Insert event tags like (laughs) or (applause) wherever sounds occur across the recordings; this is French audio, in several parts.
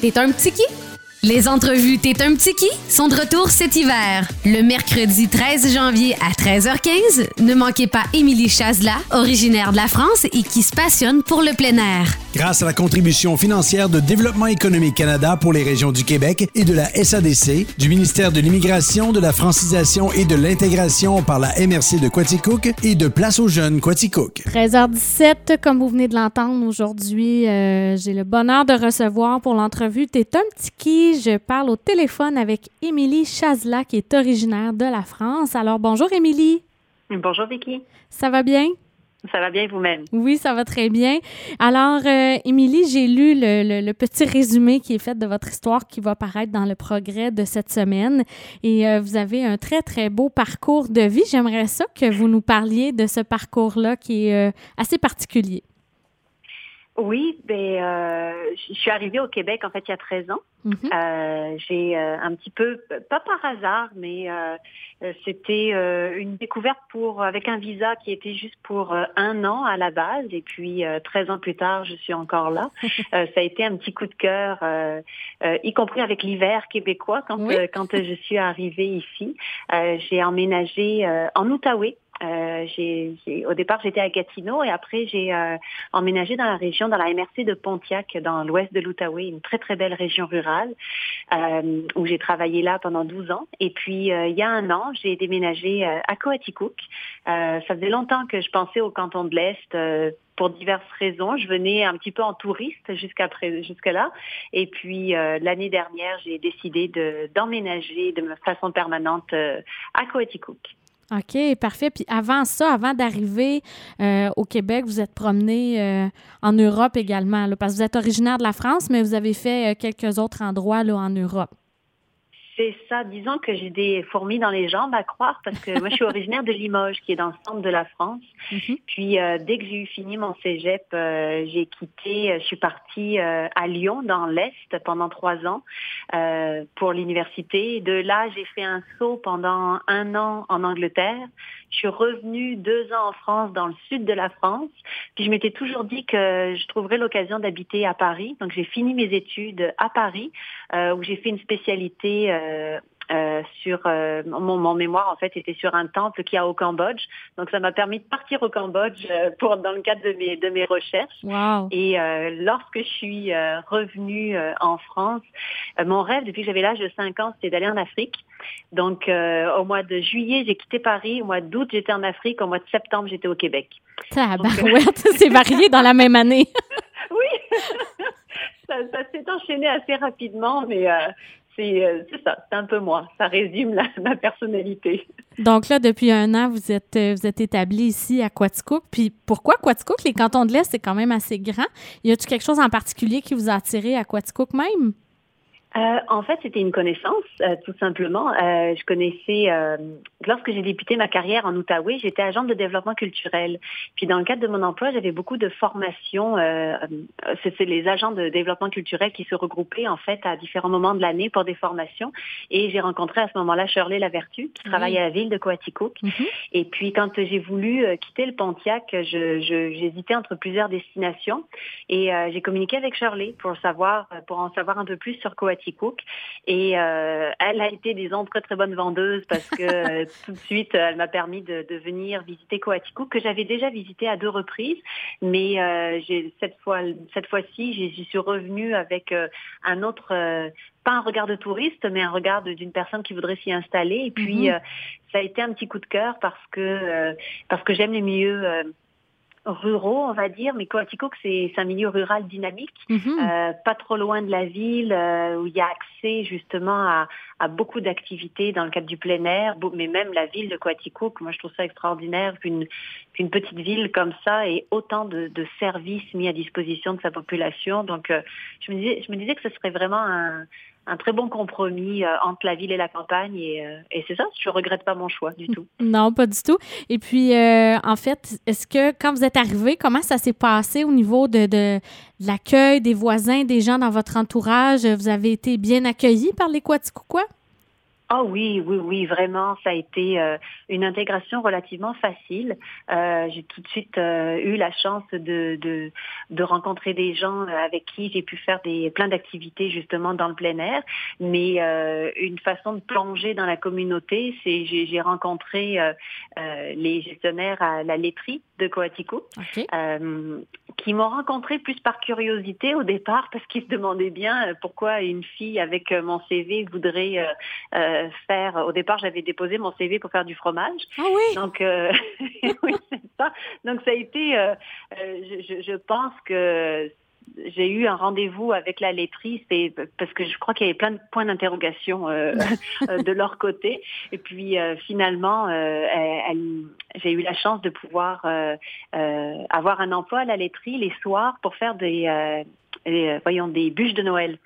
T'es un petit qui? Les entrevues T'es un petit qui sont de retour cet hiver. Le mercredi 13 janvier à 13h15, ne manquez pas Émilie Chazla, originaire de la France et qui se passionne pour le plein air. Grâce à la contribution financière de Développement économique Canada pour les régions du Québec et de la SADC, du ministère de l'Immigration, de la Francisation et de l'Intégration par la MRC de Quaticook et de Place aux Jeunes Quaticook. 13h17, comme vous venez de l'entendre aujourd'hui, euh, j'ai le bonheur de recevoir pour l'entrevue T'es un petit qui? Je parle au téléphone avec Émilie Chazla, qui est originaire de la France. Alors, bonjour Émilie. Bonjour Vicky. Ça va bien? Ça va bien vous-même? Oui, ça va très bien. Alors, euh, Émilie, j'ai lu le, petit résumé qui est fait de votre histoire qui va paraître dans le progrès de cette semaine. Et euh, vous avez un très, très beau parcours de vie. J'aimerais ça que vous nous parliez de ce parcours-là qui est euh, assez particulier. Oui, ben, euh, je suis arrivée au Québec en fait il y a 13 ans. Mhm. euh, j'ai euh, un petit peu, pas par hasard, mais euh c'était une découverte pour avec un visa qui était juste pour un an à la base et puis 13 ans plus tard, je suis encore là. (laughs) ça a été un petit coup de cœur, y compris avec l'hiver québécois quand quand je suis arrivée ici. j'ai emménagé en Outaouais euh, au départ, j'étais à Gatineau et après, j'ai euh, emménagé dans la région, dans la MRC de Pontiac, dans l'ouest de l'Outaouais, une très, très belle région rurale euh, où j'ai travaillé là pendant 12 ans. Et puis, euh, il y a un an, j'ai déménagé à Coaticook. ça faisait longtemps que je pensais au canton de l'Est pour diverses raisons. Je venais un petit peu en touriste jusqu'à jusque-là. Et puis, l'année dernière, j'ai décidé de, d'emménager de façon permanente à Coaticook. OK, parfait. Puis avant ça, avant d'arriver euh, au Québec, vous êtes promené euh, en Europe également, parce que vous êtes originaire de la France, mais vous avez fait euh, quelques autres endroits là, en Europe. C'est ça. Disons que j'ai des fourmis dans les jambes à croire parce que moi, je suis originaire de Limoges, qui est dans le centre de la France. Mhm. Puis, euh, dès que j'ai eu fini mon cégep, euh, j'ai quitté, euh, je suis partie à Lyon, dans l'Est, pendant trois ans pour l'université. De là, j'ai fait un saut pendant un an en Angleterre. Je suis revenue deux ans en France, dans le sud de la France. Puis je m'étais toujours dit que je trouverais l'occasion d'habiter à Paris. Donc j'ai fini mes études à Paris, euh, où j'ai fait une spécialité euh, euh, sur euh, mon, mon, mémoire en fait était sur un temple qui a au Cambodge. Donc ça m'a permis de partir au Cambodge euh, pour dans le cadre de mes de mes recherches. Wow. Et lorsque je suis revenue en France, mon rêve depuis que j'avais l'âge de 5 ans, c'était d'aller en Afrique. Donc au mois de juillet, j'ai quitté Paris. Au mois d'août, j'étais en Afrique. Au mois de septembre, j'étais au Québec. (laughs) c'est varié dans la même année. (laughs) oui. (laughs) ça, ça s'est enchaîné assez rapidement, mais euh, c'est ça, c'est un peu moi. Ça résume (laughs) ma personnalité. Donc là, depuis un an, vous êtes, euh, vous êtes établi ici à Quaticook. Puis pourquoi Quaticook? Les cantons de l'Est, c'est quand même assez grand. Y a-t-il quelque chose en particulier qui vous a attiré à Quaticook même? Euh, en fait, c'était une connaissance, euh, tout simplement. Euh, je connaissais, euh, lorsque j'ai débuté ma carrière en Outaouais, j'étais agente de développement culturel. Puis dans le cadre de mon emploi, j'avais beaucoup de formations. C'est les agents de développement culturel qui se regroupaient en fait à différents moments de l'année pour des formations. Et j'ai rencontré à ce moment-là Shirley Lavertu, qui travaille à la ville de Coaticook. Mhm. Et puis quand j'ai voulu quitter le Pontiac, j'hésitais entre plusieurs destinations. Et j'ai communiqué avec Shirley pour savoir, pour en savoir un peu plus sur Coaticook et euh, elle a été, disons, très très bonne vendeuse parce que euh, (laughs) tout de suite, elle m'a permis de, de, venir visiter Coaticook que j'avais déjà visité à deux reprises. Mais euh, cette fois, cette fois-ci, j'y suis revenue avec un autre pas un regard de touriste, mais un regard d'une personne qui voudrait s'y installer. Et puis, mm-hmm. ça a été un petit coup de cœur parce que parce que j'aime les milieux ruraux, on va dire, mais Coaticook, c'est un milieu rural dynamique, mhm. euh, pas trop loin de la ville, euh, où il y a accès justement à, à beaucoup d'activités dans le cadre du plein air, mais même la ville de Coaticook, moi je trouve ça extraordinaire qu'une petite ville comme ça ait autant de, de, services mis à disposition de sa population. Donc euh, je, me disais, je me disais que ce serait vraiment un, un très bon compromis euh, entre la ville et la campagne. Et, euh, c'est ça, je ne regrette pas mon choix du tout. Non, pas du tout. Et puis, euh, en fait, est-ce que quand vous êtes arrivé, comment ça s'est passé au niveau de, de, l'accueil des voisins, des gens dans votre entourage? Vous avez été bien accueillis par les Quaticoquois? Ah oui, oui, oui, vraiment, ça a été euh, une intégration relativement facile. Euh, j'ai tout de suite euh, eu la chance de, de, de, rencontrer des gens avec qui j'ai pu faire des plein d'activités justement dans le plein air. Mais une façon de plonger dans la communauté, c'est j'ai rencontré les gestionnaires à la laiterie de Coatico, qui m'ont rencontré plus par curiosité au départ parce qu'ils se demandaient bien pourquoi une fille avec mon CV voudrait faire. Au départ, j'avais déposé mon CV pour faire du fromage. Ah oui. Donc euh, (laughs) oui, c'est ça. Donc ça a été. Euh, euh, je, je, pense que j'ai eu un rendez-vous avec la laiterie, c'est parce que je crois qu'il y avait plein de points d'interrogation (laughs) de leur côté. Et puis finalement, j'ai eu la chance de pouvoir avoir un emploi à la laiterie les soirs pour faire des, voyons, des bûches de Noël.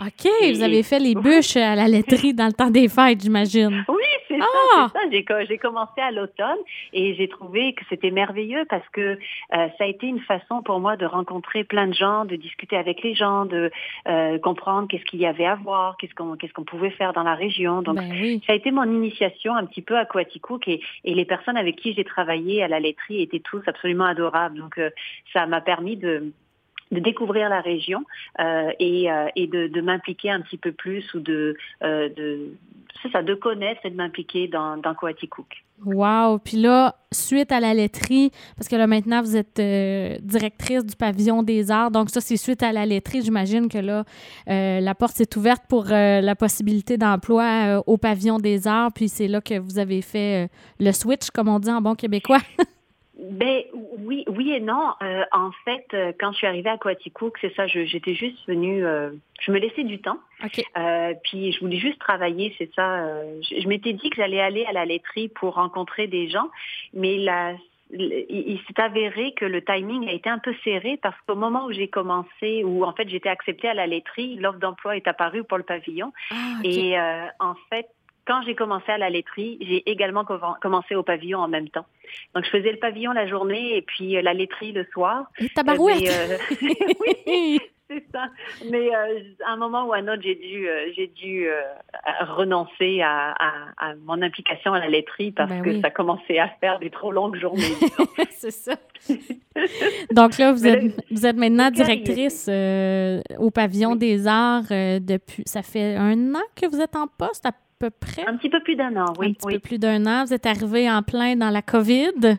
OK, vous avez fait les (laughs) bûches à la laiterie dans le temps des fêtes, j'imagine. Oui, c'est ah! ça, J'ai commencé à l'automne et j'ai trouvé que c'était merveilleux parce que euh, ça a été une façon pour moi de rencontrer plein de gens, de discuter avec les gens, de euh, comprendre qu'est-ce qu'il y avait à voir, qu'est-ce qu'on qu'est-ce qu'on pouvait faire dans la région. Donc, ben ça a été mon initiation un petit peu à Quaticook et, et les personnes avec qui j'ai travaillé à la laiterie étaient tous absolument adorables. Donc, euh, ça m'a permis de de découvrir la région euh, et, euh, et, de, de m'impliquer un petit peu plus ou de, euh, de c'est ça, de connaître et de m'impliquer dans, dans Coaticook. Wow! Puis là, suite à la laiterie, parce que là maintenant vous êtes directrice du pavillon des arts, donc ça c'est suite à la laiterie, j'imagine que là la porte s'est ouverte pour la possibilité d'emploi au pavillon des arts, puis c'est là que vous avez fait le switch, comme on dit en bon québécois. (laughs) Ben oui, oui et non. Euh, en fait, euh, quand je suis arrivée à Quaticook, c'est ça, j'étais juste venue, euh, je me laissais du temps. puis je voulais juste travailler, c'est ça. je, m'étais dit que j'allais aller à la laiterie pour rencontrer des gens, mais la, il, s'est avéré que le timing a été un peu serré parce qu'au moment où j'ai commencé, où en fait j'étais acceptée à la laiterie, l'offre d'emploi est apparue pour le pavillon. Ah, et en fait, quand j'ai commencé à la laiterie, j'ai également commencé au pavillon en même temps. Donc, je faisais le pavillon la journée et puis euh, la laiterie le soir. Et tabarouette! Euh, (laughs) oui, (laughs) c'est ça. Mais euh, à un moment ou à un autre, j'ai dû, j'ai dû renoncer à, mon implication à la laiterie parce ben que ça commençait à faire des trop longues journées. (laughs) c'est ça. Donc là, vous êtes, vous êtes maintenant directrice au pavillon des arts depuis. Ça fait un an que vous êtes en poste à peu près? Un petit peu plus d'un an, oui. Un petit peu plus d'un an. Vous êtes arrivé en plein dans la COVID?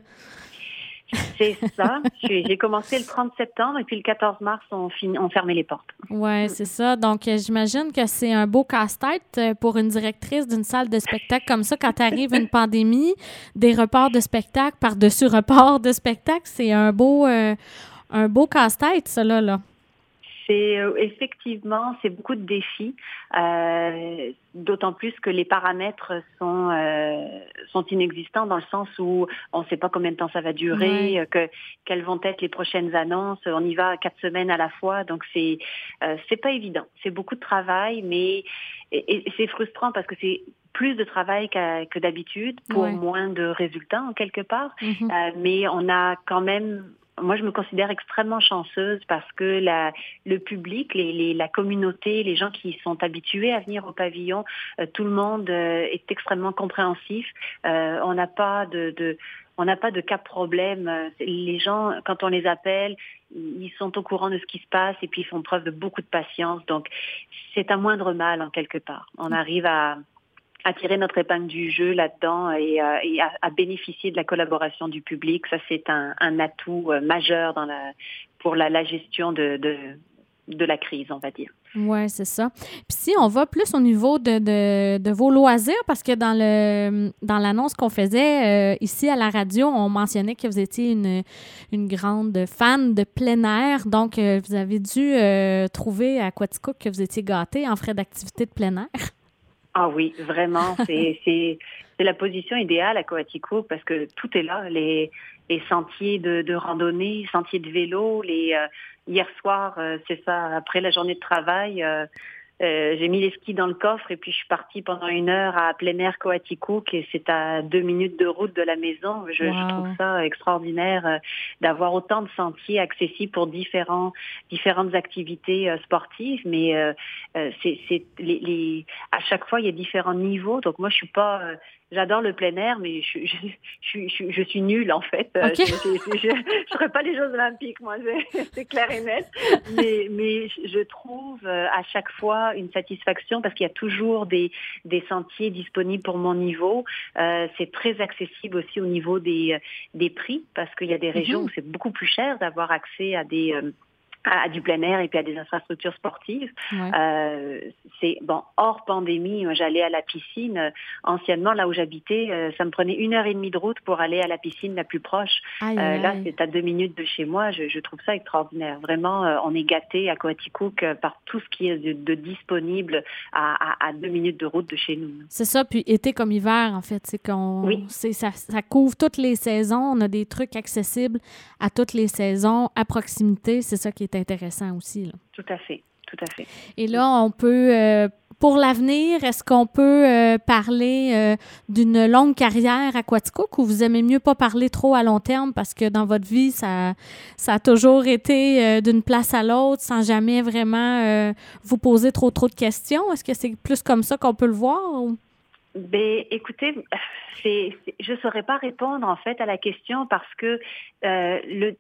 C'est (laughs) ça. J'ai commencé le 30 septembre et puis le 14 mars, on, on fermait les portes. Oui, c'est ça. Donc, euh, j'imagine que c'est un beau casse-tête euh, pour une directrice d'une salle de spectacle comme ça. Quand arrive une pandémie, des reports de spectacle par-dessus reports de spectacle, c'est un beau, euh, un beau casse-tête, ça, là. C'est euh, effectivement, c'est beaucoup de défis, euh, d'autant plus que les paramètres sont euh, sont inexistants dans le sens où on ne sait pas combien de temps ça va durer, que quelles vont être les prochaines annonces. On y va quatre semaines à la fois, donc c'est c'est pas évident. C'est beaucoup de travail, mais et, c'est frustrant parce que c'est plus de travail que d'habitude pour moins de résultats en quelque part. Mm-hmm. mais on a quand même moi, je me considère extrêmement chanceuse parce que la, le public, les, la communauté, les gens qui sont habitués à venir au pavillon, euh, tout le monde euh, est extrêmement compréhensif. Euh, on n'a pas de, de on n'a pas de cas problème. Les gens, quand on les appelle, ils sont au courant de ce qui se passe et puis ils font preuve de beaucoup de patience. Donc, c'est un moindre mal en quelque part. On arrive à, à tirer notre épingle du jeu là-dedans et, euh, à, bénéficier de la collaboration du public. Ça, c'est un, atout euh, majeur pour la, gestion de, la crise, on va dire. Oui, c'est ça. Puis si on va plus au niveau de, de, vos loisirs, parce que dans le dans l'annonce qu'on faisait euh, ici à la radio, on mentionnait que vous étiez une, une grande fan de plein air. Donc, vous avez dû trouver à Quaticook que vous étiez gâté en frais d'activité de plein air. Ah oui, vraiment, (laughs) c'est la position idéale à Coatico parce que tout est là, les, les sentiers de, de randonnée, sentiers de vélo, les euh, hier soir, euh, c'est ça, après la journée de travail, euh, euh, j'ai mis les skis dans le coffre et puis je suis partie pendant une heure à plein air Coaticook et c'est à deux minutes de route de la maison. Je, trouve ça extraordinaire euh, d'avoir autant de sentiers accessibles pour différents, différentes activités euh, sportives, mais c'est, les, les, à chaque fois il y a différents niveaux. Donc moi je suis pas J'adore le plein air, mais je, je, je, je suis nulle en fait. Euh, je ne ferai pas les Jeux olympiques, moi, c'est clair et net. Mais, mais je trouve euh, à chaque fois une satisfaction parce qu'il y a toujours des, des sentiers disponibles pour mon niveau. Euh, c'est très accessible aussi au niveau des, des prix parce qu'il y a des régions mhm. où c'est beaucoup plus cher d'avoir accès à des... Euh, à, du plein air et puis à des infrastructures sportives. Euh, c'est bon hors pandémie, j'allais à la piscine. Anciennement, là où j'habitais, euh, ça me prenait une heure et demie de route pour aller à la piscine la plus proche. Euh, là, c'est à deux minutes de chez moi. Je, je trouve ça extraordinaire. Vraiment, euh, on est gâté à Coaticook par tout ce qui est de, disponible à, à, à, deux minutes de route de chez nous. C'est ça. Puis été comme hiver, en fait, c'est qu'on, oui. ça, ça couvre toutes les saisons. On a des trucs accessibles à toutes les saisons à proximité. C'est ça qui est intéressant aussi. Là. Tout à fait. Tout à fait. Et là, on peut, euh, pour l'avenir, est-ce qu'on peut euh, parler euh, d'une longue carrière à Quaticook ou vous aimez mieux pas parler trop à long terme parce que dans votre vie, ça, ça a toujours été d'une place à l'autre sans jamais vraiment vous poser trop trop de questions? Est-ce que c'est plus comme ça qu'on peut le voir? Ben, écoutez, je ne saurais pas répondre en fait à la question parce que le,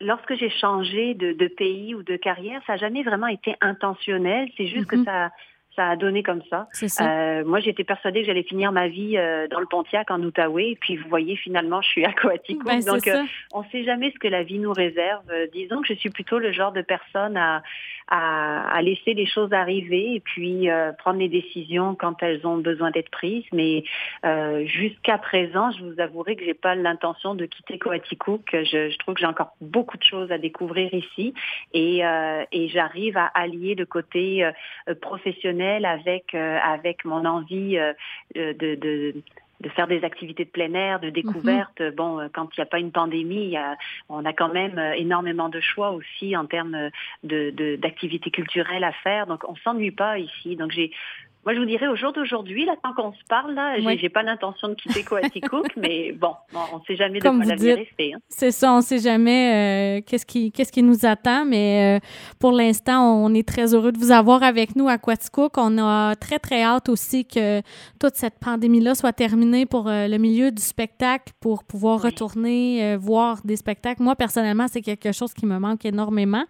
lorsque j'ai changé de, de, pays ou de carrière, ça n'a jamais vraiment été intentionnel. C'est juste que mhm. ça, ça a donné comme ça. Euh, moi, j'étais persuadée que j'allais finir ma vie euh, dans le Pontiac en Outaouais. Et puis, vous voyez, finalement, je suis à Ben, Donc, euh, on ne sait jamais ce que la vie nous réserve. Disons que je suis plutôt le genre de personne à, à, à laisser les choses arriver et puis prendre les décisions quand elles ont besoin d'être prises. Mais jusqu'à présent, je vous avouerai que j'ai pas l'intention de quitter Coaticook. Je, je trouve que j'ai encore beaucoup de choses à découvrir ici et, et j'arrive à allier le côté professionnel avec euh, avec mon envie euh, de, de de faire des activités de plein air, de découverte. Mhm. Bon, euh, quand il n'y a pas une pandémie, on a quand même énormément de choix aussi en termes de d'activités culturelles à faire. Donc, on s'ennuie pas ici. Donc, j'ai moi, je vous dirais, au jour d'aujourd'hui, là, tant qu'on se parle, là, j'ai pas l'intention de quitter Coaticook, (laughs) mais bon, on ne sait jamais de quoi l'avenir est hein. C'est ça, on ne sait jamais euh, qu'est-ce qui, qu'est-ce qui nous attend, mais euh, pour l'instant, on est très heureux de vous avoir avec nous à Coaticook. On a très, très hâte aussi que toute cette pandémie-là soit terminée pour euh, le milieu du spectacle, pour pouvoir retourner voir des spectacles. Moi, personnellement, c'est quelque chose qui me manque énormément.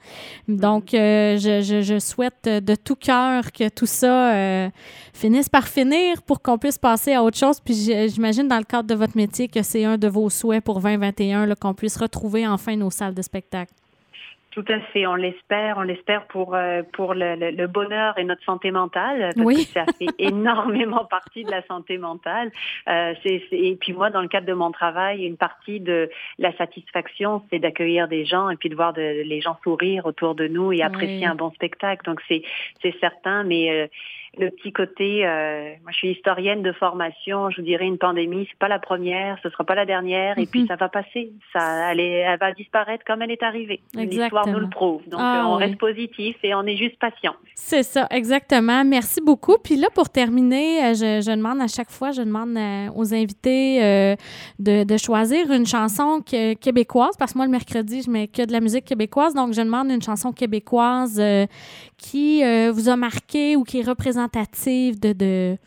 Donc, je, je, je, souhaite de tout cœur que tout ça finissent par finir pour qu'on puisse passer à autre chose. Puis j'imagine dans le cadre de votre métier que c'est un de vos souhaits pour 2021 qu'on puisse retrouver enfin nos salles de spectacle. Tout à fait, on l'espère, on l'espère pour euh, pour le, bonheur et notre santé mentale, parce oui. que ça fait (laughs) énormément partie de la santé mentale. Euh, et puis moi, dans le cadre de mon travail, une partie de la satisfaction, c'est d'accueillir des gens et puis de voir les gens sourire autour de nous et apprécier un bon spectacle. Donc c'est c'est certain, mais euh, le petit côté, euh, moi je suis historienne de formation, je vous dirais une pandémie, c'est pas la première, ce sera pas la dernière, et puis mhm. ça va passer, ça, elle, elle va disparaître comme elle est arrivée. L'histoire nous le prouve, donc ah on reste positif et on est juste patient. C'est ça, exactement. Merci beaucoup. Puis là, pour terminer, euh, je, je demande à chaque fois, je demande euh, aux invités euh, de, de, choisir une chanson québécoise, parce que moi le mercredi je mets que de la musique québécoise, donc je demande une chanson québécoise qui vous a marqué ou qui représente représentative de, de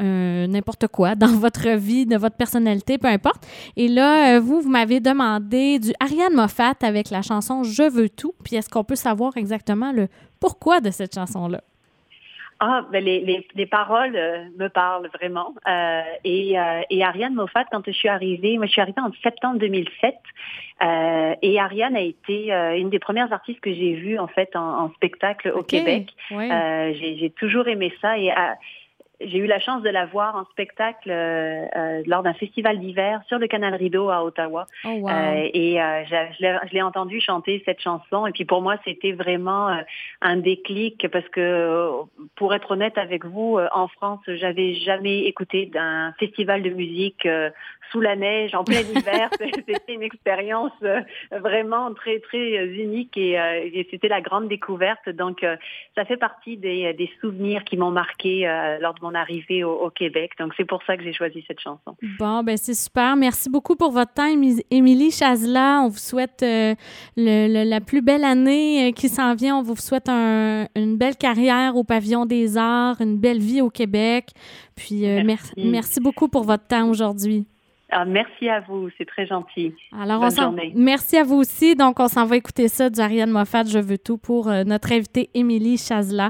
euh, n'importe quoi dans (laughs) votre vie, de votre personnalité, peu importe. Et là, euh, vous, vous m'avez demandé du Ariane Moffat avec la chanson Je veux tout. Puis est-ce qu'on peut savoir exactement le pourquoi de cette chanson-là? Ah, ben les, les, les paroles euh, me parlent vraiment. Euh, et, euh, et Ariane Moffat, quand je suis arrivée, moi je suis arrivée en septembre 2007, et Ariane a été une des premières artistes que j'ai vues en fait en, spectacle au Québec. j'ai toujours aimé ça et j'ai eu la chance de la voir en spectacle euh, euh, lors d'un festival d'hiver sur le canal Rideau à Ottawa. Oh, wow. Euh, et je, l'ai entendu chanter cette chanson. Et puis pour moi, c'était vraiment un déclic parce que, pour être honnête avec vous, en France, j'avais jamais écouté d'un festival de musique sous la neige en plein hiver. (laughs) (laughs) c'était une expérience vraiment très très unique et, et c'était la grande découverte. Donc ça fait partie des, des souvenirs qui m'ont marqué lors de mon arrivée au, au Québec. Donc c'est pour ça que j'ai choisi cette chanson. Bon, ben c'est super. Merci beaucoup pour votre temps, Émilie Chazela. On vous souhaite euh, le, le, la plus belle année euh, qui s'en vient. On vous souhaite un, une belle carrière au Pavillon des Arts, une belle vie au Québec. Puis euh, merci. beaucoup pour votre temps aujourd'hui. Ah, merci à vous, c'est très gentil. Alors, Bonne on journée. Merci à vous aussi. Donc, on s'en va écouter ça du Ariane Moffat, Je veux tout, pour euh, notre invitée Émilie Chazela.